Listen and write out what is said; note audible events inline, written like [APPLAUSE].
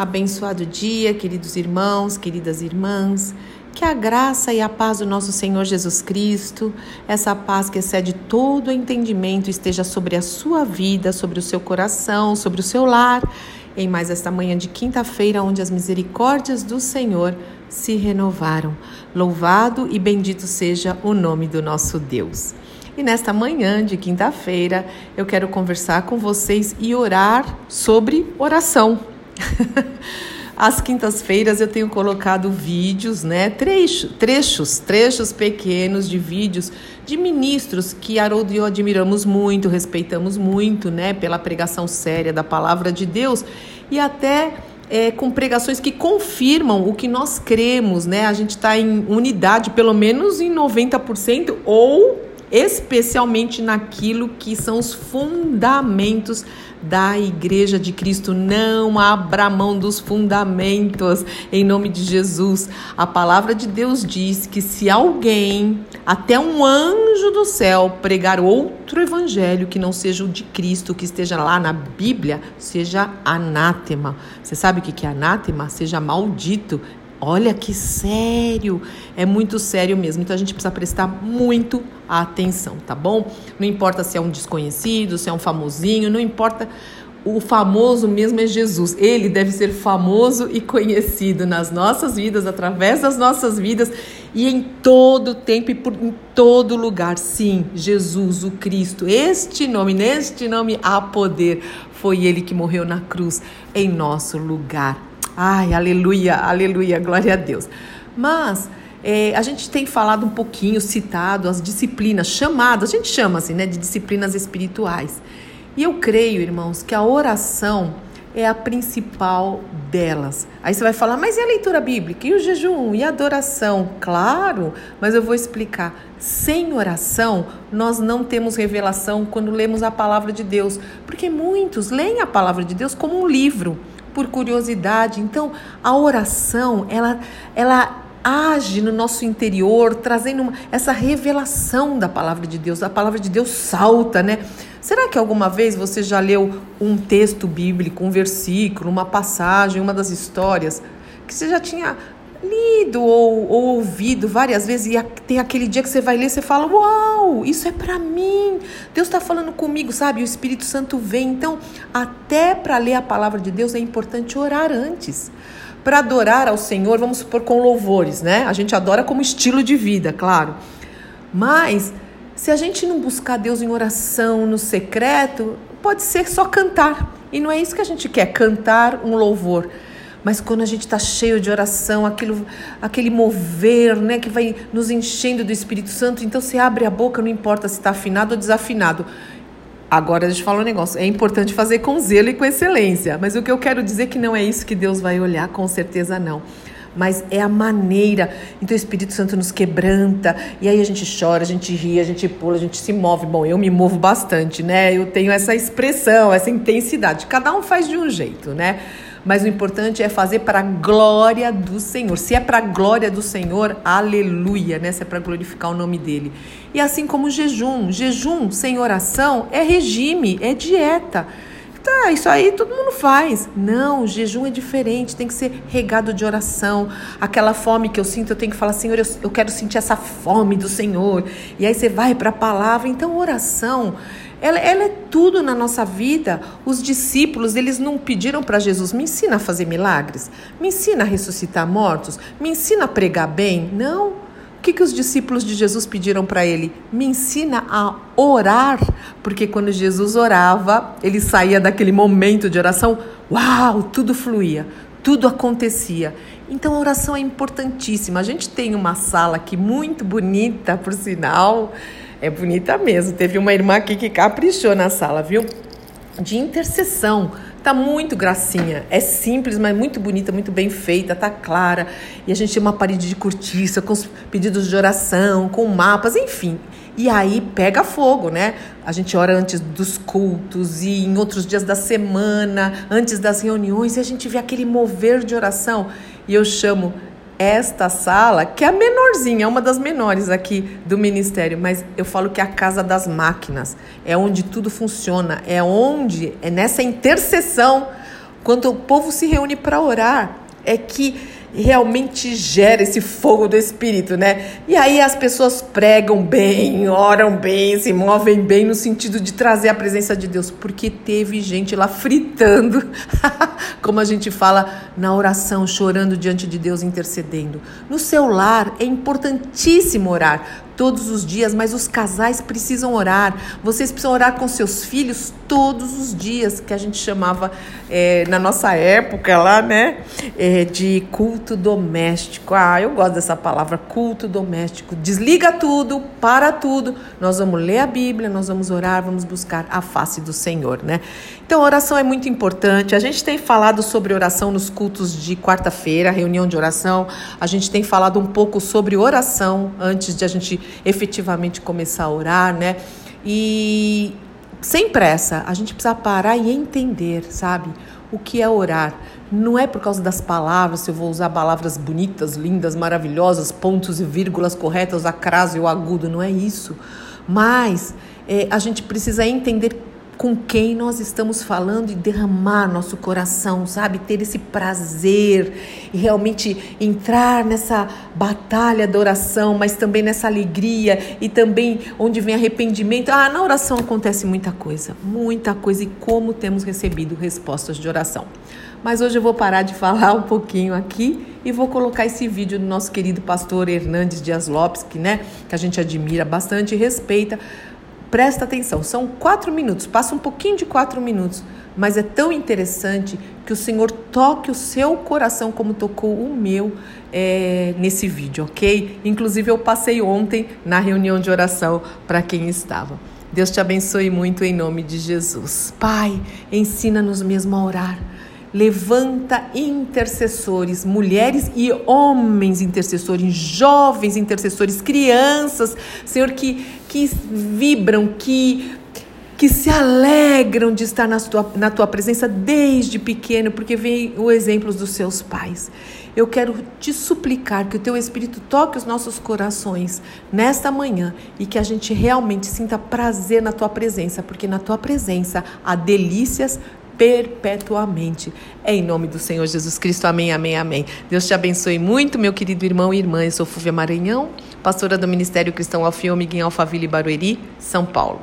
Abençoado dia, queridos irmãos, queridas irmãs. Que a graça e a paz do nosso Senhor Jesus Cristo, essa paz que excede todo o entendimento, esteja sobre a sua vida, sobre o seu coração, sobre o seu lar, em mais esta manhã de quinta-feira, onde as misericórdias do Senhor se renovaram. Louvado e bendito seja o nome do nosso Deus. E nesta manhã de quinta-feira, eu quero conversar com vocês e orar sobre oração. Às quintas-feiras eu tenho colocado vídeos, né, trechos, trechos, trechos pequenos de vídeos de ministros que Haroldo e eu admiramos muito, respeitamos muito, né, pela pregação séria da palavra de Deus e até é, com pregações que confirmam o que nós cremos, né? A gente está em unidade, pelo menos em 90%, ou especialmente naquilo que são os fundamentos da Igreja de Cristo. Não abra mão dos fundamentos, em nome de Jesus. A palavra de Deus diz que se alguém, até um anjo do céu, pregar outro evangelho que não seja o de Cristo, que esteja lá na Bíblia, seja anátema. Você sabe o que é anátema? Seja maldito. Olha que sério, é muito sério mesmo. Então a gente precisa prestar muito atenção, tá bom? Não importa se é um desconhecido, se é um famosinho, não importa. O famoso mesmo é Jesus. Ele deve ser famoso e conhecido nas nossas vidas, através das nossas vidas e em todo tempo e por, em todo lugar. Sim, Jesus, o Cristo. Este nome, neste nome há poder. Foi ele que morreu na cruz em nosso lugar. Ai, aleluia, aleluia, glória a Deus. Mas é, a gente tem falado um pouquinho, citado as disciplinas, chamadas, a gente chama assim, né, de disciplinas espirituais. E eu creio, irmãos, que a oração é a principal delas. Aí você vai falar, mas e a leitura bíblica? E o jejum? E a adoração? Claro, mas eu vou explicar. Sem oração, nós não temos revelação quando lemos a palavra de Deus, porque muitos leem a palavra de Deus como um livro por curiosidade. Então, a oração, ela, ela age no nosso interior, trazendo uma, essa revelação da palavra de Deus. A palavra de Deus salta, né? Será que alguma vez você já leu um texto bíblico, um versículo, uma passagem, uma das histórias que você já tinha lido ou, ou, ouvido várias vezes e tem aquele dia que você vai ler você fala: Uau, isso é para mim. Deus está falando comigo, sabe? O Espírito Santo vem. Então, até para ler a palavra de Deus é importante orar antes. Para adorar ao Senhor, vamos supor com louvores, né? A gente adora como estilo de vida, claro. Mas se a gente não buscar Deus em oração, no secreto, pode ser só cantar. E não é isso que a gente quer, cantar um louvor. Mas quando a gente está cheio de oração, aquilo, aquele mover, né, que vai nos enchendo do Espírito Santo, então você abre a boca, não importa se está afinado ou desafinado. Agora deixa eu falar um negócio. É importante fazer com zelo e com excelência. Mas o que eu quero dizer é que não é isso que Deus vai olhar, com certeza não. Mas é a maneira. Então o Espírito Santo nos quebranta. E aí a gente chora, a gente ri, a gente pula, a gente se move. Bom, eu me movo bastante, né? Eu tenho essa expressão, essa intensidade. Cada um faz de um jeito, né? Mas o importante é fazer para a glória do Senhor. Se é para a glória do Senhor, aleluia, né? Se é para glorificar o nome dele. E assim como o jejum, jejum sem oração é regime, é dieta. Tá, isso aí todo mundo faz. Não, o jejum é diferente, tem que ser regado de oração. Aquela fome que eu sinto, eu tenho que falar, Senhor, eu, eu quero sentir essa fome do Senhor. E aí você vai para a palavra. Então, oração ela, ela, é tudo na nossa vida. Os discípulos, eles não pediram para Jesus, me ensina a fazer milagres, me ensina a ressuscitar mortos, me ensina a pregar bem. Não. O que, que os discípulos de Jesus pediram para ele? Me ensina a orar, porque quando Jesus orava, ele saía daquele momento de oração, uau, tudo fluía, tudo acontecia. Então a oração é importantíssima. A gente tem uma sala aqui muito bonita, por sinal. É bonita mesmo. Teve uma irmã aqui que caprichou na sala, viu? De intercessão. Tá muito gracinha. É simples, mas muito bonita, muito bem feita, tá clara. E a gente tem uma parede de cortiça com os pedidos de oração, com mapas, enfim. E aí pega fogo, né? A gente ora antes dos cultos e em outros dias da semana, antes das reuniões, e a gente vê aquele mover de oração. E eu chamo esta sala, que é a menorzinha, é uma das menores aqui do ministério, mas eu falo que é a casa das máquinas, é onde tudo funciona, é onde, é nessa intercessão quando o povo se reúne para orar, é que realmente gera esse fogo do espírito, né? E aí as pessoas pregam bem, oram bem, se movem bem no sentido de trazer a presença de Deus, porque teve gente lá fritando, [LAUGHS] como a gente fala na oração, chorando diante de Deus, intercedendo. No seu lar é importantíssimo orar todos os dias, mas os casais precisam orar. Vocês precisam orar com seus filhos todos os dias, que a gente chamava é, na nossa época lá, né, é, de culto doméstico. Ah, eu gosto dessa palavra, culto doméstico. Desliga tudo, para tudo. Nós vamos ler a Bíblia, nós vamos orar, vamos buscar a face do Senhor, né? Então, oração é muito importante. A gente tem falado sobre oração nos cultos de quarta-feira, reunião de oração. A gente tem falado um pouco sobre oração antes de a gente efetivamente começar a orar, né? E sem pressa, a gente precisa parar e entender, sabe? O que é orar? Não é por causa das palavras, se eu vou usar palavras bonitas, lindas, maravilhosas, pontos e vírgulas corretas, a crase ou agudo, não é isso. Mas é, a gente precisa entender com quem nós estamos falando e derramar nosso coração, sabe? Ter esse prazer e realmente entrar nessa batalha da oração, mas também nessa alegria e também onde vem arrependimento. Ah, na oração acontece muita coisa, muita coisa e como temos recebido respostas de oração. Mas hoje eu vou parar de falar um pouquinho aqui e vou colocar esse vídeo do nosso querido pastor Hernandes Dias Lopes, que, né, que a gente admira bastante e respeita Presta atenção, são quatro minutos, passa um pouquinho de quatro minutos, mas é tão interessante que o Senhor toque o seu coração como tocou o meu é, nesse vídeo, ok? Inclusive eu passei ontem na reunião de oração para quem estava. Deus te abençoe muito em nome de Jesus. Pai, ensina-nos mesmo a orar levanta intercessores, mulheres e homens intercessores, jovens intercessores, crianças, Senhor, que, que vibram, que, que se alegram de estar na tua, na tua presença desde pequeno, porque vem o exemplo dos seus pais. Eu quero te suplicar que o teu Espírito toque os nossos corações nesta manhã e que a gente realmente sinta prazer na tua presença, porque na tua presença há delícias perpetuamente. É em nome do Senhor Jesus Cristo. Amém, amém, amém. Deus te abençoe muito, meu querido irmão e irmã. Eu sou Fúvia Maranhão, pastora do Ministério Cristão Alfio Miguel Alphaville Barueri, São Paulo.